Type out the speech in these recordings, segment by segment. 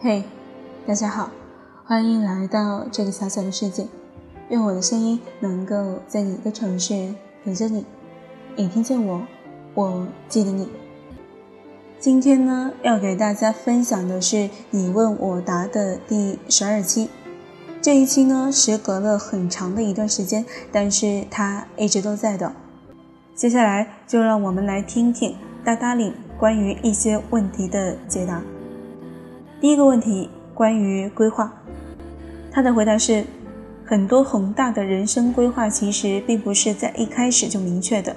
嘿，大家好，欢迎来到这个小小的世界。愿我的声音能够在你的城市陪着你。你听见我，我记得你。今天呢，要给大家分享的是你问我答的第十二期。这一期呢，时隔了很长的一段时间，但是它一直都在的。接下来就让我们来听听大大领关于一些问题的解答。第一个问题关于规划，他的回答是：很多宏大的人生规划其实并不是在一开始就明确的，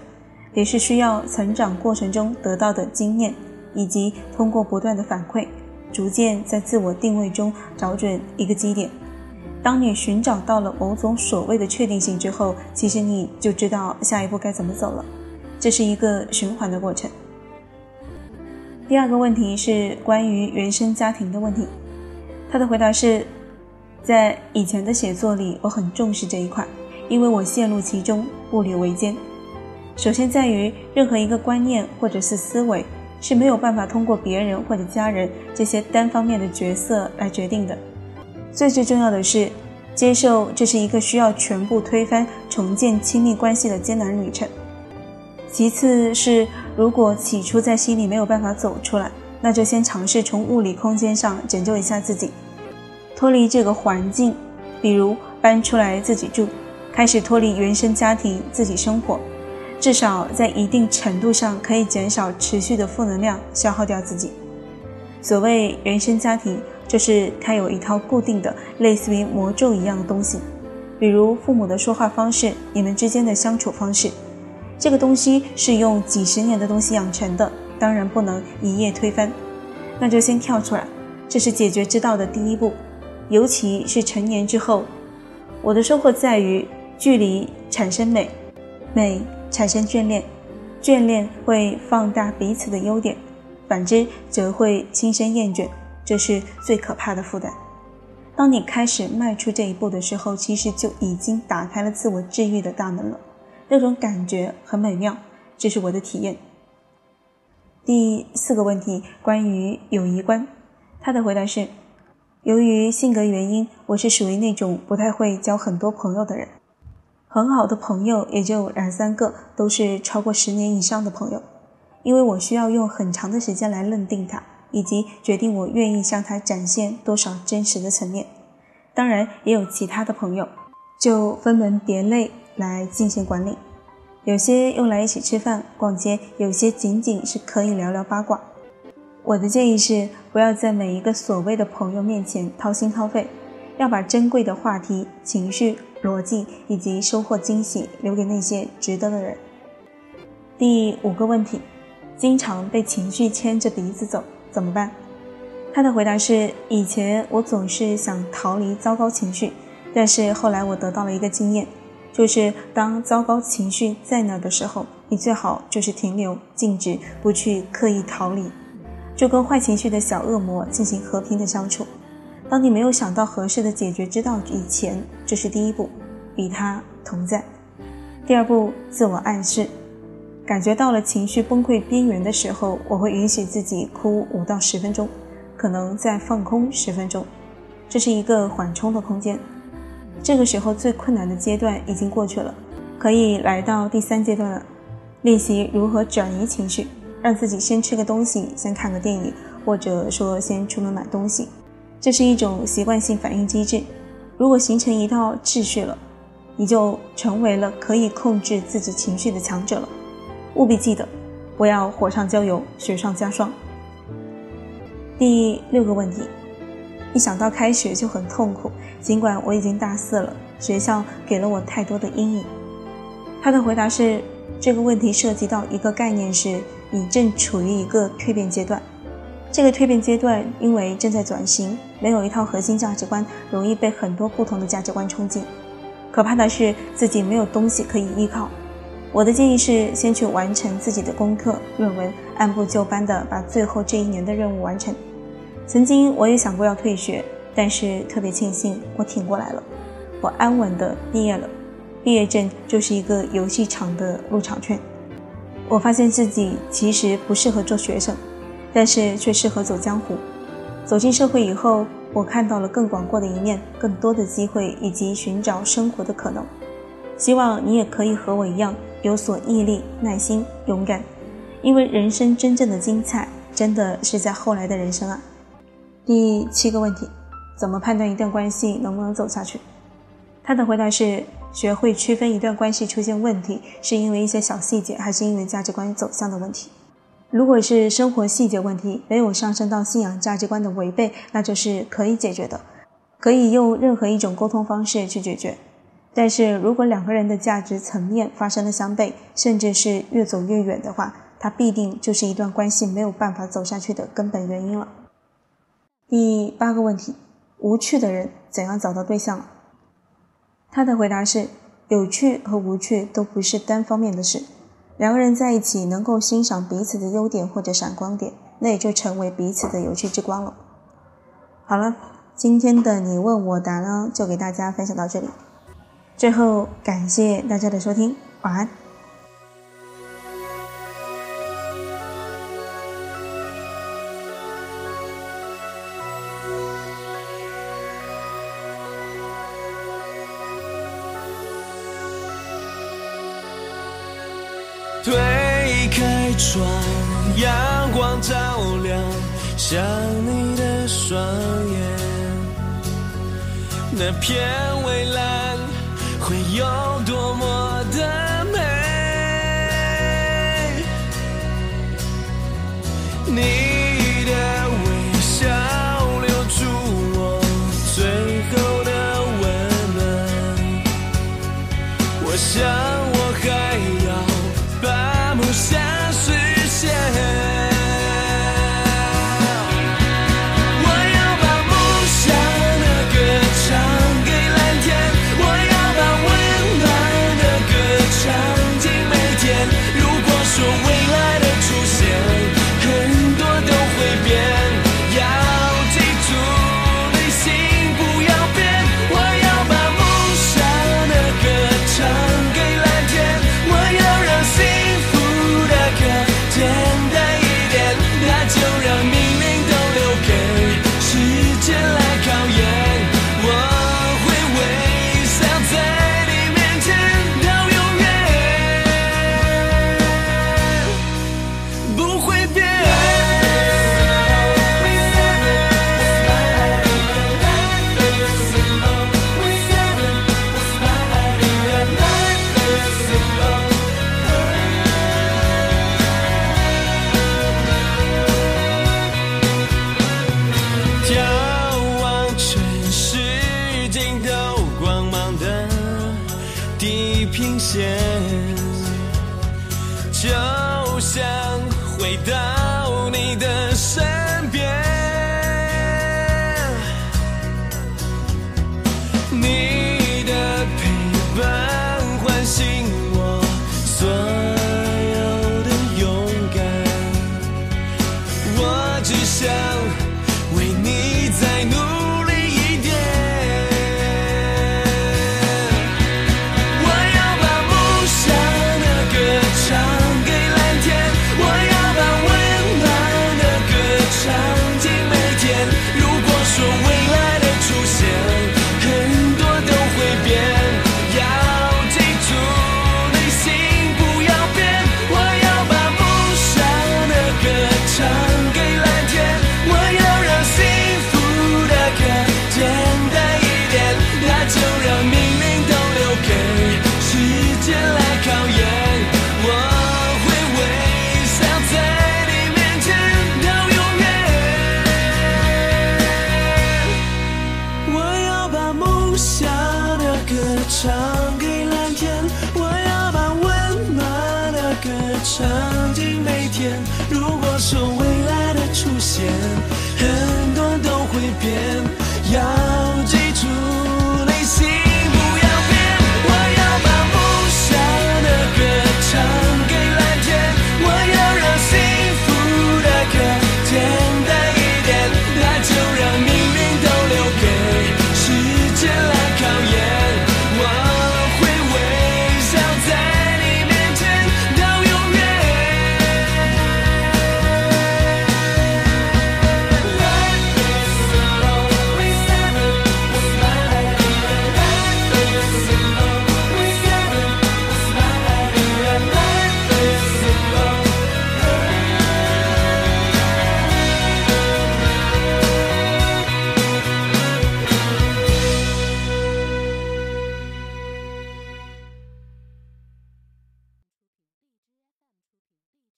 也是需要成长过程中得到的经验，以及通过不断的反馈，逐渐在自我定位中找准一个基点。当你寻找到了某种所谓的确定性之后，其实你就知道下一步该怎么走了。这是一个循环的过程。第二个问题是关于原生家庭的问题，他的回答是，在以前的写作里，我很重视这一块，因为我陷入其中，步履维艰。首先在于，任何一个观念或者是思维是没有办法通过别人或者家人这些单方面的角色来决定的。最最重要的是，接受这是一个需要全部推翻、重建亲密关系的艰难旅程。其次是，如果起初在心里没有办法走出来，那就先尝试从物理空间上拯救一下自己，脱离这个环境，比如搬出来自己住，开始脱离原生家庭自己生活，至少在一定程度上可以减少持续的负能量消耗掉自己。所谓原生家庭，就是它有一套固定的类似于魔咒一样的东西，比如父母的说话方式，你们之间的相处方式。这个东西是用几十年的东西养成的，当然不能一夜推翻。那就先跳出来，这是解决之道的第一步。尤其是成年之后，我的收获在于距离产生美，美产生眷恋，眷恋会放大彼此的优点，反之则会心生厌倦，这是最可怕的负担。当你开始迈出这一步的时候，其实就已经打开了自我治愈的大门了。那种感觉很美妙，这是我的体验。第四个问题关于友谊观，他的回答是：由于性格原因，我是属于那种不太会交很多朋友的人，很好的朋友也就两三个，都是超过十年以上的朋友，因为我需要用很长的时间来认定他，以及决定我愿意向他展现多少真实的层面。当然，也有其他的朋友，就分门别类。来进行管理，有些用来一起吃饭、逛街，有些仅仅是可以聊聊八卦。我的建议是，不要在每一个所谓的朋友面前掏心掏肺，要把珍贵的话题、情绪、逻辑以及收获惊喜留给那些值得的人。第五个问题，经常被情绪牵着鼻子走，怎么办？他的回答是：以前我总是想逃离糟糕情绪，但是后来我得到了一个经验。就是当糟糕情绪在那的时候，你最好就是停留、静止，不去刻意逃离，就跟坏情绪的小恶魔进行和平的相处。当你没有想到合适的解决之道以前，这是第一步，与他同在。第二步，自我暗示，感觉到了情绪崩溃边缘的时候，我会允许自己哭五到十分钟，可能再放空十分钟，这是一个缓冲的空间。这个时候最困难的阶段已经过去了，可以来到第三阶段了，练习如何转移情绪，让自己先吃个东西，先看个电影，或者说先出门买东西，这是一种习惯性反应机制。如果形成一套秩序了，你就成为了可以控制自己情绪的强者了。务必记得，不要火上浇油，雪上加霜。第六个问题。一想到开学就很痛苦，尽管我已经大四了，学校给了我太多的阴影。他的回答是：这个问题涉及到一个概念，是你正处于一个蜕变阶段。这个蜕变阶段因为正在转型，没有一套核心价值观，容易被很多不同的价值观冲击。可怕的是自己没有东西可以依靠。我的建议是，先去完成自己的功课、论文，按部就班地把最后这一年的任务完成。曾经我也想过要退学，但是特别庆幸我挺过来了，我安稳的毕业了。毕业证就是一个游戏场的入场券。我发现自己其实不适合做学生，但是却适合走江湖。走进社会以后，我看到了更广阔的一面，更多的机会以及寻找生活的可能。希望你也可以和我一样有所毅力、耐心、勇敢，因为人生真正的精彩，真的是在后来的人生啊。第七个问题，怎么判断一段关系能不能走下去？他的回答是：学会区分一段关系出现问题是因为一些小细节，还是因为价值观走向的问题。如果是生活细节问题，没有上升到信仰价值观的违背，那就是可以解决的，可以用任何一种沟通方式去解决。但是如果两个人的价值层面发生了相悖，甚至是越走越远的话，它必定就是一段关系没有办法走下去的根本原因了。第八个问题：无趣的人怎样找到对象？他的回答是：有趣和无趣都不是单方面的事。两个人在一起，能够欣赏彼此的优点或者闪光点，那也就成为彼此的有趣之光了。好了，今天的你问我答呢，就给大家分享到这里。最后，感谢大家的收听，晚安。推开窗，阳光照亮，想你的双眼，那片蔚蓝会有多么的美？你的微笑留住我最后的温暖，我想。平线就想回到你的身曾经每天，如果说未来的出现，很多都会变，要。